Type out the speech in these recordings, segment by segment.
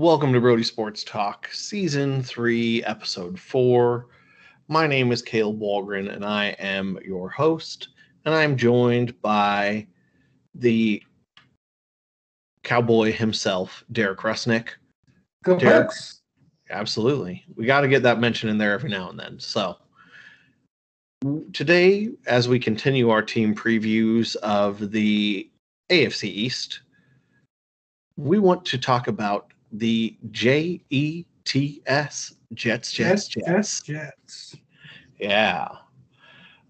Welcome to Brody Sports Talk, Season 3, Episode 4. My name is Caleb Walgren, and I am your host. And I'm joined by the cowboy himself, Derek Rusnick. Go Derek. Bucks. Absolutely. We got to get that mention in there every now and then. So, today, as we continue our team previews of the AFC East, we want to talk about the J E T S Jets, Jets, Jets. Jets, Jets. Yeah.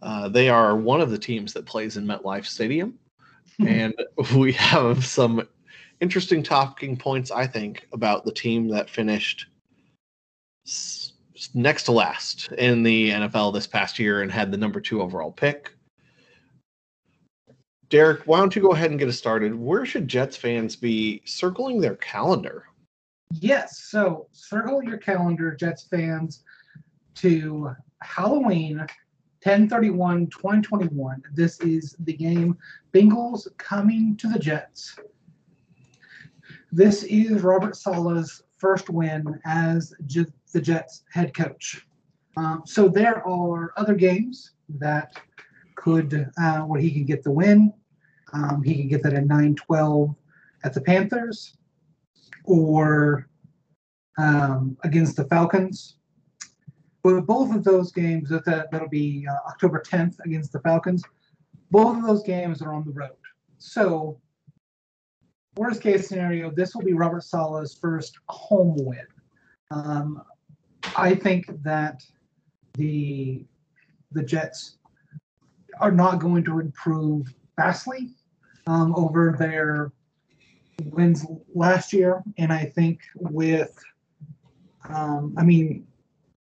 Uh, they are one of the teams that plays in MetLife Stadium. and we have some interesting talking points, I think, about the team that finished s- next to last in the NFL this past year and had the number two overall pick. Derek, why don't you go ahead and get us started? Where should Jets fans be circling their calendar? Yes, so circle your calendar, Jets fans, to Halloween 1031 2021. This is the game Bengals coming to the Jets. This is Robert Saleh's first win as J- the Jets head coach. Um, so there are other games that could, uh, where he can get the win. Um, he can get that at 9 12 at the Panthers or um, against the Falcons. But both of those games, that that- that'll be uh, October 10th against the Falcons. Both of those games are on the road. So, worst case scenario, this will be Robert Saleh's first home win. Um, I think that the the Jets are not going to improve vastly um, over their wins last year, and I think with, um, I mean,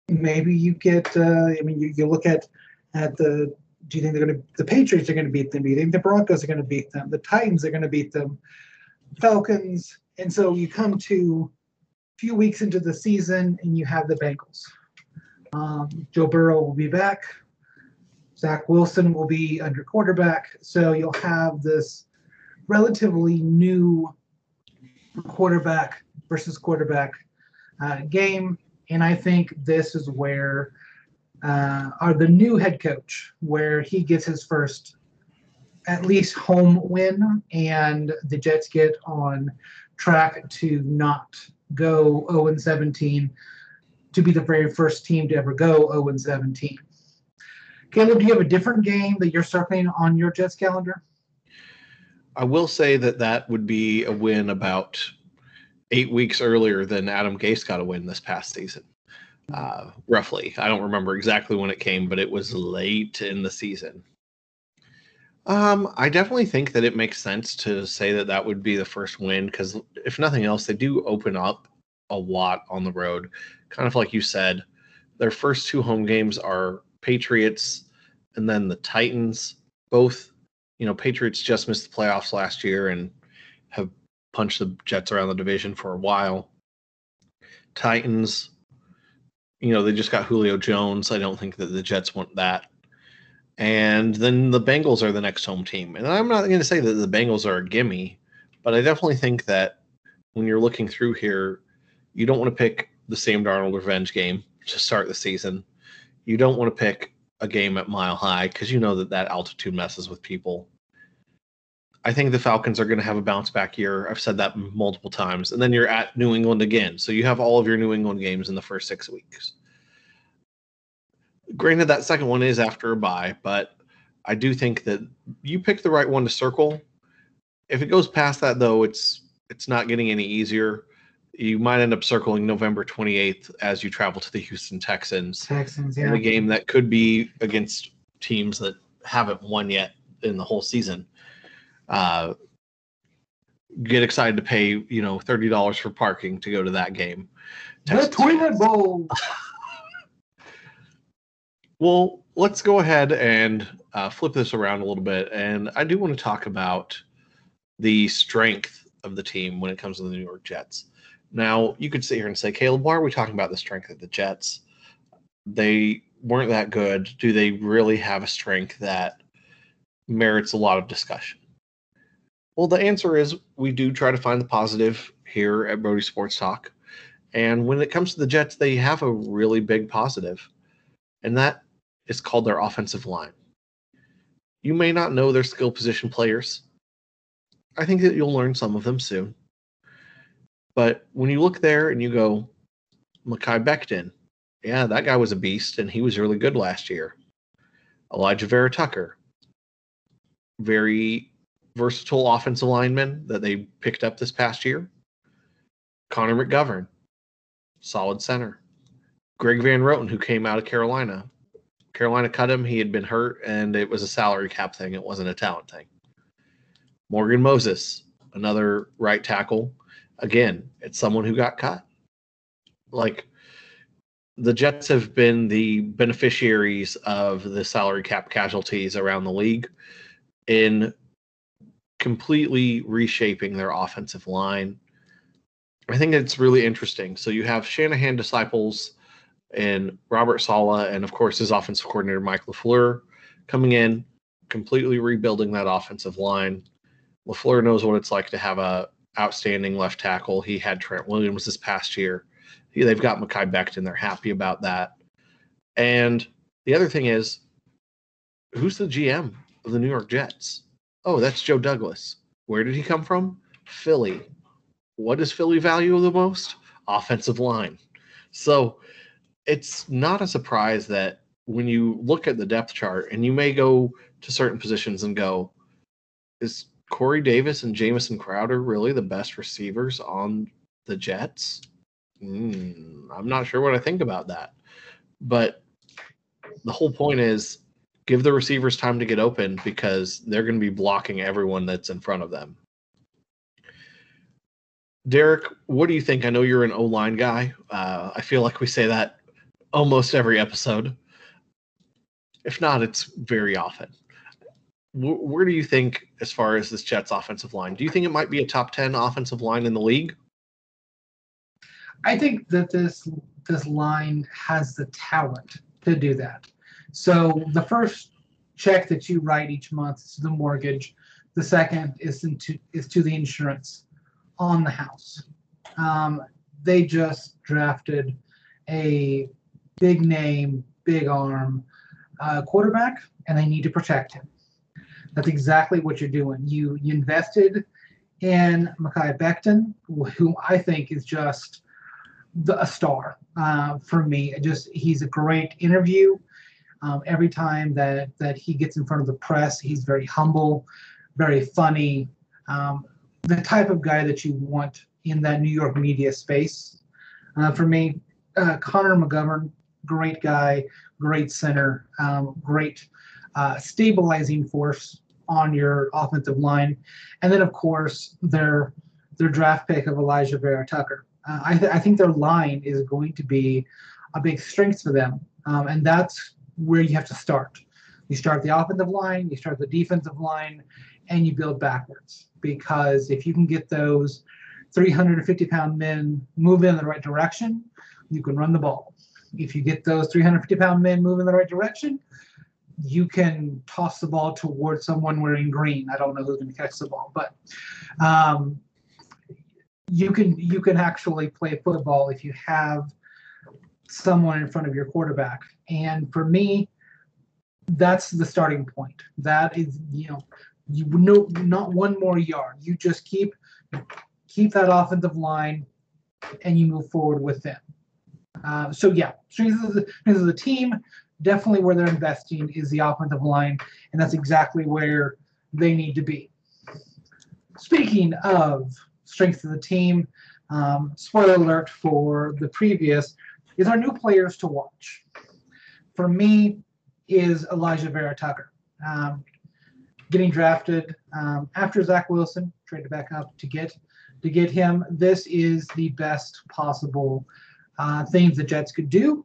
maybe you get. Uh, I mean, you, you look at at the. Do you think they're going to? The Patriots are going to beat them. Do you think the Broncos are going to beat them? The Titans are going to beat them. Falcons, and so you come to a few weeks into the season, and you have the Bengals. Um, Joe Burrow will be back. Zach Wilson will be under quarterback, so you'll have this relatively new quarterback versus quarterback uh, game. And I think this is where, uh, are the new head coach, where he gets his first at least home win, and the Jets get on track to not go 0 and 17, to be the very first team to ever go 0 and 17. Caleb, do you have a different game that you're circling on your Jets calendar? I will say that that would be a win about eight weeks earlier than Adam Gase got a win this past season, uh, roughly. I don't remember exactly when it came, but it was late in the season. Um, I definitely think that it makes sense to say that that would be the first win because, if nothing else, they do open up a lot on the road. Kind of like you said, their first two home games are Patriots and then the Titans. Both, you know, Patriots just missed the playoffs last year and have punched the Jets around the division for a while. Titans, you know, they just got Julio Jones. I don't think that the Jets want that. And then the Bengals are the next home team. And I'm not going to say that the Bengals are a gimme, but I definitely think that when you're looking through here, you don't want to pick the Sam Darnold revenge game to start the season. You don't want to pick a game at Mile High because you know that that altitude messes with people. I think the Falcons are going to have a bounce back year. I've said that multiple times. And then you're at New England again. So you have all of your New England games in the first six weeks. Granted, that second one is after a bye, but I do think that you picked the right one to circle. If it goes past that, though, it's it's not getting any easier. You might end up circling November 28th as you travel to the Houston Texans Texans, in a game that could be against teams that haven't won yet in the whole season. Uh, get excited to pay, you know, thirty dollars for parking to go to that game. The toilet bowl. Well, let's go ahead and uh, flip this around a little bit, and I do want to talk about the strength of the team when it comes to the New York Jets. Now, you could sit here and say, Caleb, why are we talking about the strength of the Jets? They weren't that good. Do they really have a strength that merits a lot of discussion? Well, the answer is we do try to find the positive here at Brody Sports Talk. And when it comes to the Jets, they have a really big positive, and that is called their offensive line. You may not know their skill position players. I think that you'll learn some of them soon. But when you look there and you go, Mekhi Becton, yeah, that guy was a beast and he was really good last year. Alijah Vera-Tucker, very versatile offensive lineman that they picked up this past year. Connor McGovern, solid center. Greg Van Roten, who came out of Carolina. Carolina cut him. He had been hurt, and it was a salary cap thing. It wasn't a talent thing. Morgan Moses, another right tackle. Again, it's someone who got cut. Like the Jets have been the beneficiaries of the salary cap casualties around the league in completely reshaping their offensive line. I think it's really interesting. So you have Shanahan disciples and Robert Saleh, and of course his offensive coordinator Mike LaFleur coming in, completely rebuilding that offensive line. LaFleur knows what it's like to have a outstanding left tackle. He had Trent Williams this past year. He, they've got Mekhi Becton. They're happy about that. And the other thing is, who's the GM of the New York Jets? Oh, that's Joe Douglas. Where did he come from? Philly. What does Philly value the most? Offensive line. So it's not a surprise that when you look at the depth chart and you may go to certain positions and go, is Corey Davis and Jamison Crowder really the best receivers on the Jets? Mm, I'm not sure what I think about that. But the whole point is give the receivers time to get open because they're going to be blocking everyone that's in front of them. Derek, what do you think? I know you're an O line guy. Uh, I feel like we say that almost every episode. If not, it's very often. W- where do you think, as far as this Jets offensive line, do you think it might be a top 10 offensive line in the league? I think that this this line has the talent to do that. So the first check that you write each month is the mortgage. The second is into is to the insurance on the house. Um, they just drafted a big name, big arm uh, quarterback, and they need to protect him. That's exactly what you're doing. You you invested in Mekhi Becton, whom I think is just the, a star uh, for me. It just he's a great interview. Um, every time that that he gets in front of the press, he's very humble, very funny. Um, the type of guy that you want in that New York media space. Uh, for me, uh, Connor McGovern, great guy, great center, um, great uh, stabilizing force on your offensive line, and then of course their their draft pick of Alijah Vera-Tucker. Uh, I, th- I, think their line is going to be a big strength for them, um, and that's where you have to start. You start the offensive line, you start the defensive line, and you build backwards. Because if you can get those 350 pound men moving in the right direction, you can run the ball. If you get those 350 pound men moving in the right direction, you can toss the ball towards someone wearing green. I don't know who's going to catch the ball, but um, you can you can actually play football if you have someone in front of your quarterback. And for me, that's the starting point. That is, you know, you know, not one more yard. You just keep keep that offensive line, and you move forward with them. Uh, so yeah, strengths of, the, strengths of the team, definitely where they're investing is the offensive line, and that's exactly where they need to be. Speaking of strength of the team, um, spoiler alert for the previous, is our new players to watch. For me, is Alijah Vera-Tucker. Um, getting drafted um, after Zach Wilson, traded back up to get to get him. This is the best possible uh, things the Jets could do,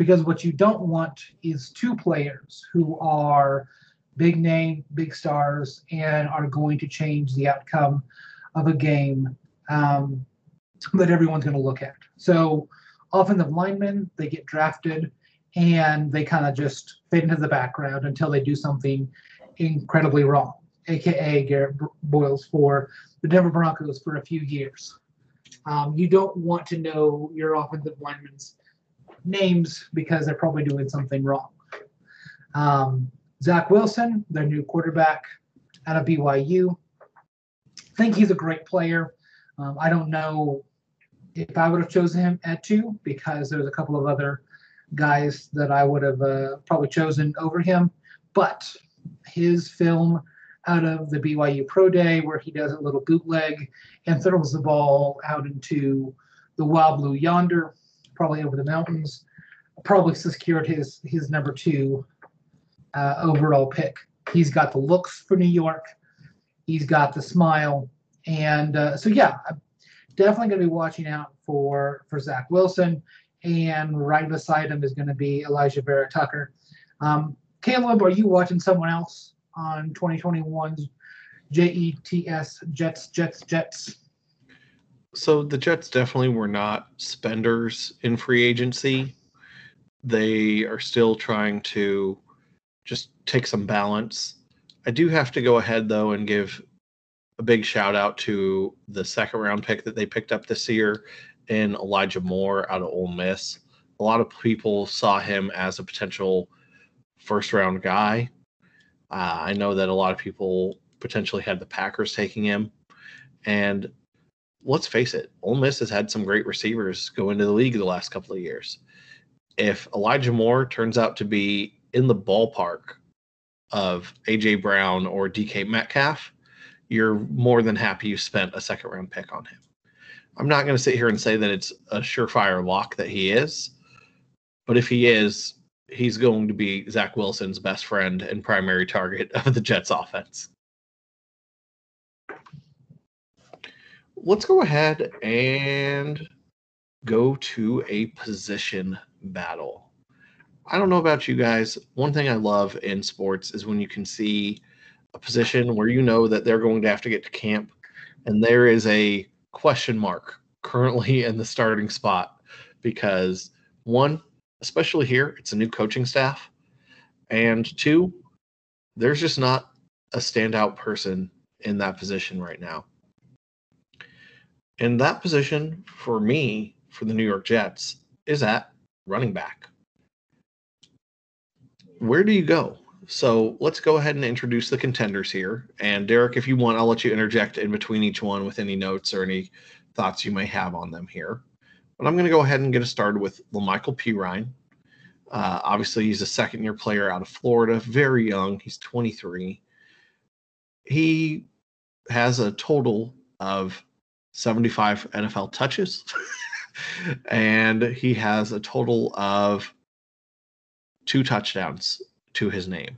because what you don't want is two players who are big name, big stars, and are going to change the outcome of a game um, that everyone's going to look at. So, offensive linemen, they get drafted and they kind of just fade into the background until they do something incredibly wrong, aka Garett Bolles for the Denver Broncos for a few years. Um, you don't want to know your offensive linemen's names because they're probably doing something wrong. Um, Zach Wilson, their new quarterback out of BYU. I think he's a great player. Um, I don't know if I would have chosen him at two because there's a couple of other guys that I would have uh, probably chosen over him. But his film out of the BYU Pro Day, where he does a little bootleg and throws the ball out into the wild blue yonder, probably over the mountains, probably secured his his number two uh, overall pick. He's got the looks for New York. He's got the smile, and uh, so yeah, I'm definitely going to be watching out for for Zach Wilson. And right beside him is going to be Alijah Vera-Tucker. Um, Caleb, are you watching someone else on 2021's JETS Jets Jets Jets? So the Jets definitely were not spenders in free agency. They are still trying to just take some balance. I do have to go ahead though and give a big shout out to the second round pick that they picked up this year in Elijah Moore out of Ole Miss. A lot of people saw him as a potential first round guy. Uh, I know that a lot of people potentially had the Packers taking him. And let's face it, Ole Miss has had some great receivers go into the league the last couple of years. If Elijah Moore turns out to be in the ballpark of AJ Brown or DK Metcalf, you're more than happy you spent a second round pick on him. I'm not going to sit here and say that it's a surefire lock that he is, but if he is, he's going to be Zach Wilson's best friend and primary target of the Jets offense. Let's go ahead and go to a position battle. I don't know about you guys. One thing I love in sports is when you can see a position where you know that they're going to have to get to camp and there is a question mark currently in the starting spot because one, especially here, it's a new coaching staff. And two, there's just not a standout person in that position right now. And that position for me, for the New York Jets, is at running back. Where do you go? So let's go ahead and introduce the contenders here. And Derek, if you want, I'll let you interject in between each one with any notes or any thoughts you may have on them here. But I'm going to go ahead and get us started with La'Mical Perine. Uh, obviously, he's a second year player out of Florida, very young. He's 23. He has a total of 75 NFL touches, and he has a total of two touchdowns to his name.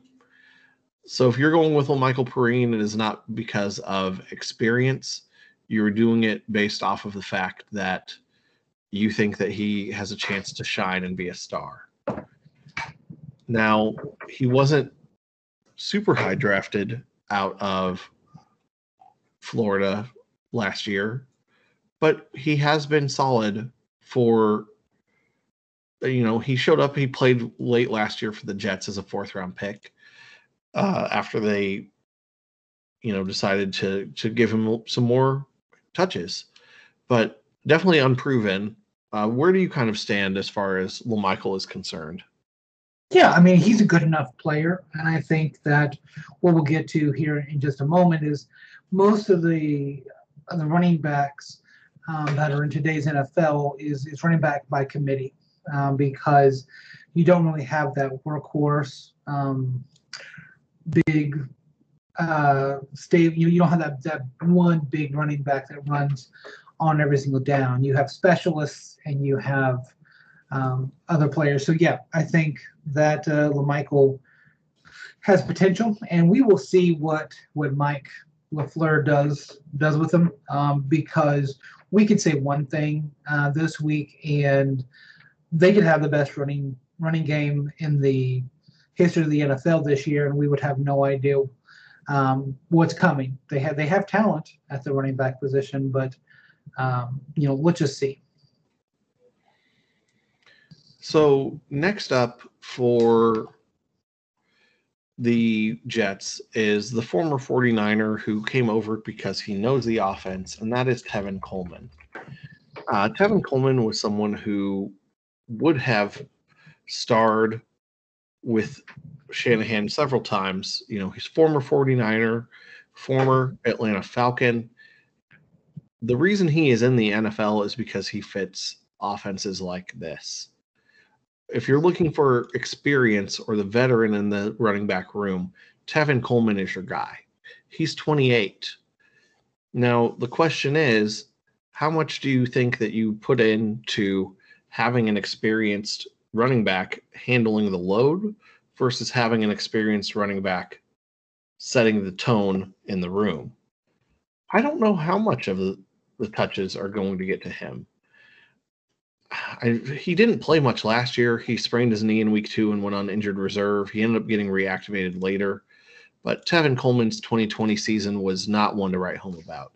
So if you're going with Michael Perine, it is not because of experience. You're doing it based off of the fact that you think that he has a chance to shine and be a star. Now, he wasn't super high drafted out of Florida last year, but he has been solid for you know, he showed up, he played late last year for the Jets as a fourth round pick. Uh, after they you know decided to to give him some more touches, but definitely unproven. Uh, where do you kind of stand as far as La'Mical is concerned? Yeah, I mean he's a good enough player, and I think that what we'll get to here in just a moment is most of the the running backs um, that are in today's NFL is is running back by committee um, because you don't really have that workhorse um, big uh, stay. You, you don't have that that one big running back that runs on every single down. You have specialists and you have um, other players. So yeah, I think that uh, La'Mical has potential, and we will see what what Mike LaFleur does does with him um, because we could say one thing uh, this week and they could have the best running running game in the history of the NFL this year, and we would have no idea um, what's coming. They have they have talent at the running back position, but um, you know, let's just see. So next up for the Jets is the former 49er who came over because he knows the offense, and that is Tevin Coleman. Uh, Tevin Coleman was someone who would have starred with Shanahan several times. You know, he's former 49er, former Atlanta Falcon. The reason he is in the NFL is because he fits offenses like this. If you're looking for experience or the veteran in the running back room, Tevin Coleman is your guy. He's 28. Now, the question is, how much do you think that you put into having an experienced running back handling the load versus having an experienced running back setting the tone in the room? I don't know how much of the, the touches are going to get to him. I, he didn't play much last year. He sprained his knee in week two and went on injured reserve. He ended up getting reactivated later. But Tevin Coleman's 2020 season was not one to write home about.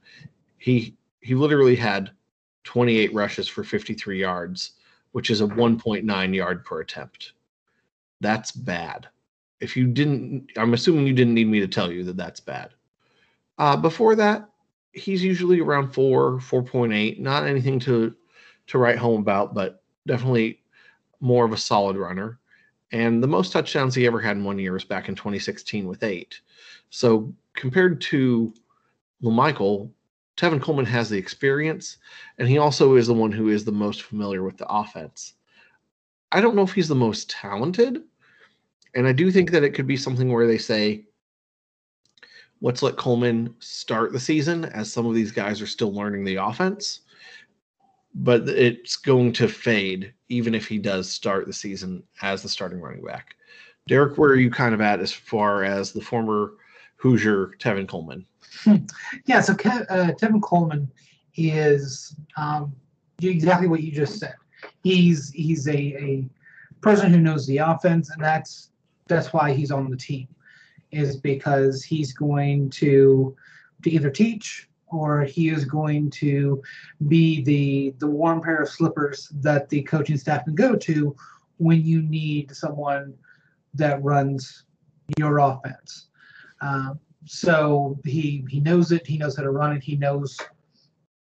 He he literally had 28 rushes for 53 yards, which is a 1.9 yard per attempt. That's bad. If you didn't, I'm assuming you didn't need me to tell you that that's bad. Uh, before that, he's usually around four, 4.8. Not anything to to write home about, but definitely more of a solid runner. And the most touchdowns he ever had in one year was back in 2016 with eight. So compared to Michael, Tevin Coleman has the experience, and he also is the one who is the most familiar with the offense. I don't know if he's the most talented, and I do think that it could be something where they say, let's let Coleman start the season as some of these guys are still learning the offense but it's going to fade even if he does start the season as the starting running back. Derek, where are you kind of at as far as the former Hoosier Tevin Coleman? Yeah, so Kev, uh, Tevin Coleman is um, exactly what you just said. He's he's a, a person who knows the offense, and that's that's why he's on the team, is because he's going to to either teach or he is going to be the the warm pair of slippers that the coaching staff can go to when you need someone that runs your offense. Um, so he he knows it. He knows how to run it. He knows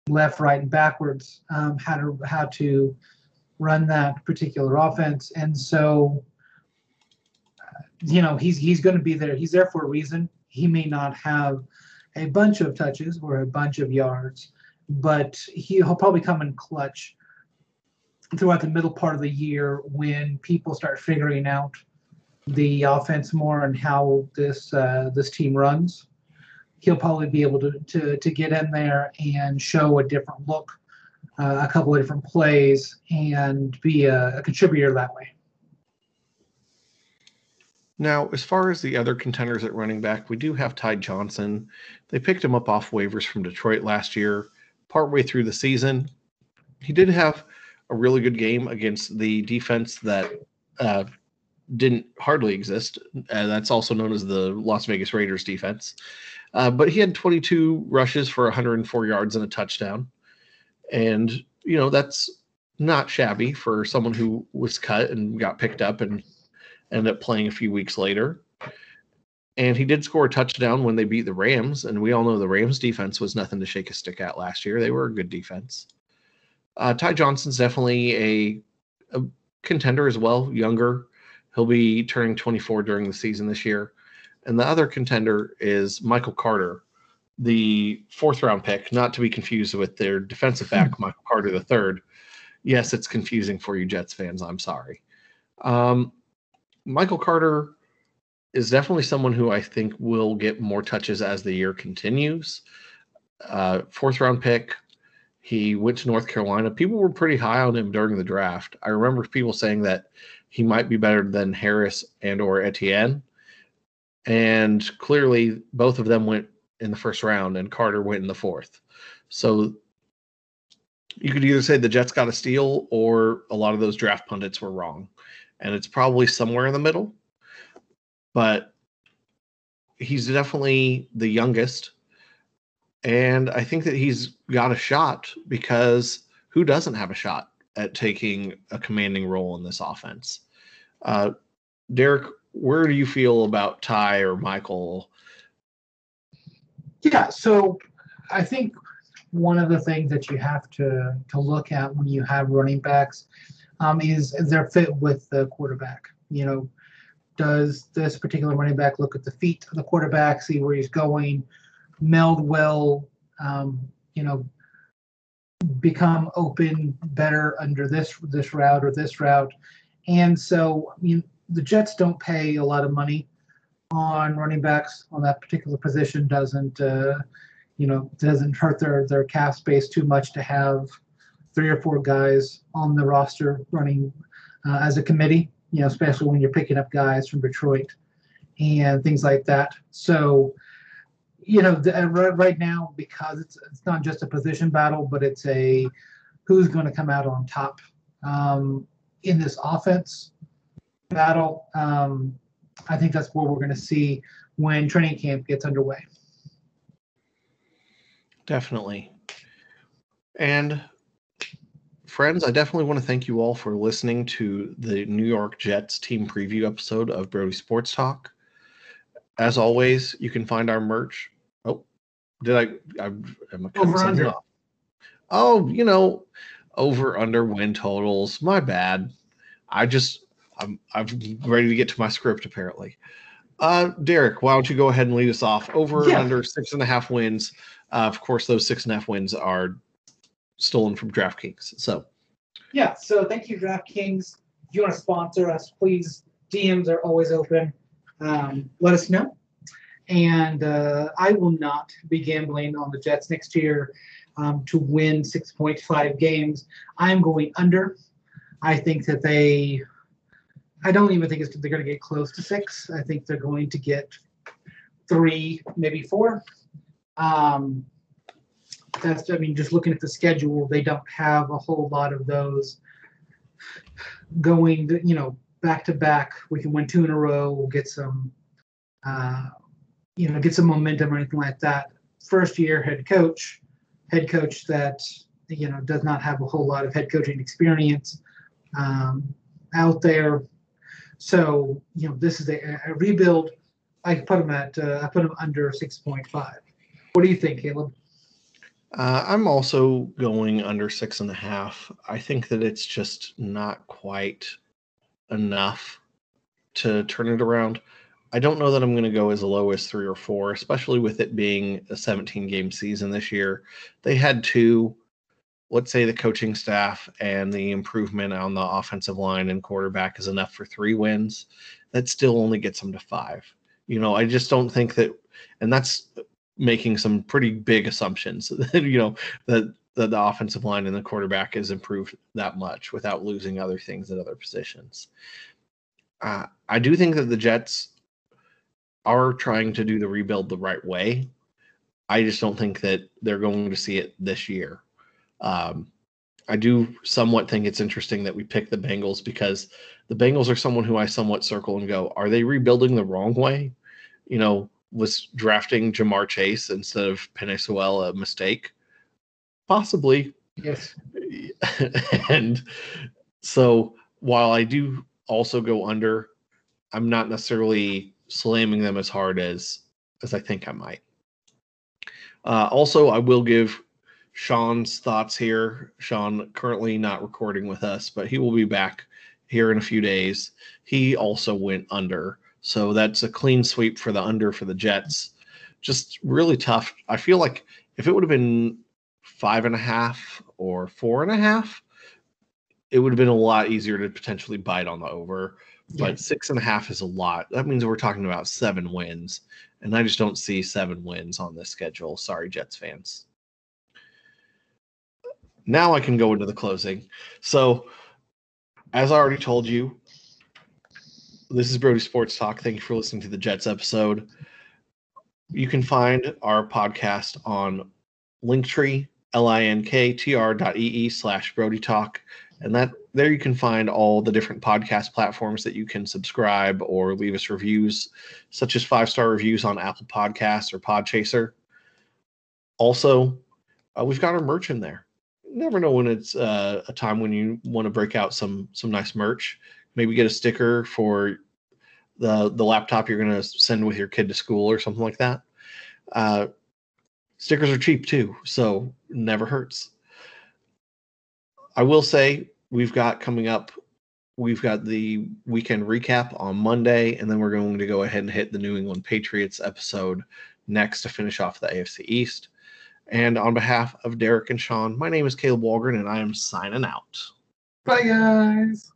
left, right, and backwards um, how to how to run that particular offense. And so, uh, you know, he's he's going to be there. He's there for a reason. He may not have a bunch of touches or a bunch of yards, but he'll probably come in clutch throughout the middle part of the year when people start figuring out the offense more and how this uh, this team runs. He'll probably be able to, to to get in there and show a different look, uh, a couple of different plays, and be a, a contributor that way. Now, as far as the other contenders at running back, we do have Ty Johnson. They picked him up off waivers from Detroit last year, partway through the season. He did have a really good game against the defense that uh, didn't hardly exist. Uh, that's also known as the Las Vegas Raiders defense. Uh, but he had 22 rushes for 104 yards and a touchdown. And, you know, that's not shabby for someone who was cut and got picked up and ended up playing a few weeks later. And he did score a touchdown when they beat the Rams. And we all know the Rams defense was nothing to shake a stick at last year. They were a good defense. Uh, Ty Johnson's definitely a, a contender as well, younger. He'll be turning 24 during the season this year. And the other contender is Michael Carter, the fourth round pick, not to be confused with their defensive back. Michael Carter the third. Yes, it's confusing for you Jets fans. I'm sorry. Um, Michael Carter is definitely someone who I think will get more touches as the year continues. Uh, fourth round pick. He went to North Carolina. People were pretty high on him during the draft. I remember people saying that he might be better than Harris and or Etienne. And clearly both of them went in the first round and Carter went in the fourth. So you could either say the Jets got a steal or a lot of those draft pundits were wrong and it's probably somewhere in the middle. But he's definitely the youngest. And I think that he's got a shot because who doesn't have a shot at taking a commanding role in this offense? Uh, Derek, where do you feel about Ty or Michael? Yeah, so I think one of the things that you have to to look at when you have running backs um, is, their fit with the quarterback. You know, does this particular running back look at the feet of the quarterback, see where he's going, meld well, um, you know, become open better under this this route or this route. And so, I mean, the Jets don't pay a lot of money on running backs on that particular position. Doesn't uh, you know doesn't hurt their their cap space too much to have three or four guys on the roster running uh, as a committee. You know, especially when you're picking up guys from Detroit and things like that. So you know, the, right now because it's it's not just a position battle, but it's a who's going to come out on top um, in this offense battle. Um, I think that's what we're going to see when training camp gets underway. Definitely. And friends, I definitely want to thank you all for listening to the New York Jets team preview episode of Brody Sports Talk. As always, you can find our merch Oh, did I? I am I over under. Off? Oh, you know, over under win totals. My bad. I just I'm I'm ready to get to my script apparently. Uh, Derek, why don't you go ahead and lead us off? Over yeah. under six and a half wins. Uh, of course, those six and a half wins are stolen from DraftKings. So, yeah. So thank you, DraftKings. If you want to sponsor us, please. DMs are always open. Um, let us know and uh, I will not be gambling on the Jets next year um, to win 6.5 games. I'm going under. I think that they, I don't even think it's, they're going to get close to six. I think they're going to get three, maybe four. Um, that's, I mean, just looking at the schedule, they don't have a whole lot of those going, you know, back to back. We can win two in a row. We'll get some uh, you know, get some momentum or anything like that. First year head coach, head coach that you know does not have a whole lot of head coaching experience um, out there. So you know, this is a, a rebuild. I put them at uh, I put them under six point five. What do you think, Caleb? Uh, I'm also going under six and a half. I think that it's just not quite enough to turn it around. I don't know that I'm going to go as low as three or four, especially with it being a 17 game season this year. They had two, let's say the coaching staff and the improvement on the offensive line and quarterback is enough for three wins. That still only gets them to five. You know, I just don't think that, and that's making some pretty big assumptions that, you know, that, that the offensive line and the quarterback has improved that much without losing other things at other positions. Uh, I do think that the Jets are trying to do the rebuild the right way. I just don't think that they're going to see it this year. Um, I do somewhat think it's interesting that we pick the Bengals because the Bengals are someone who I somewhat circle and go, are they rebuilding the wrong way? You know, was drafting Ja'Marr Chase instead of Penei Sewell a mistake? Possibly. Yes. and so while I do also go under, I'm not necessarily slamming them as hard as as I think I might. Uh, also, I will give Sean's thoughts here. Sean currently not recording with us, but he will be back here in a few days. He also went under, so that's a clean sweep for the under for the Jets. Just really tough. I feel like if it would have been five and a half or four and a half, it would have been a lot easier to potentially bite on the over but six and a half is a lot. That means we're talking about seven wins, and I just don't see seven wins on this schedule. Sorry, Jets fans. Now I can go into the closing. So, as I already told you, this is Brody Sports Talk. Thank you for listening to the Jets episode. You can find our podcast on Linktree, L-I-N-K-T-R dot E-E slash Brody Talk. And that there you can find all the different podcast platforms that you can subscribe or leave us reviews, such as five star reviews on Apple Podcasts or Podchaser. Also, uh, we've got our merch in there. Never know when it's uh, a time when you want to break out some some nice merch. Maybe get a sticker for the the laptop you're going to send with your kid to school or something like that. Uh, stickers are cheap too, so never hurts. I will say we've got coming up, we've got the weekend recap on Monday, and then we're going to go ahead and hit the New England Patriots episode next to finish off the AFC East. And on behalf of Derek and Sean, my name is Caleb Walgren, and I am signing out. Bye, guys.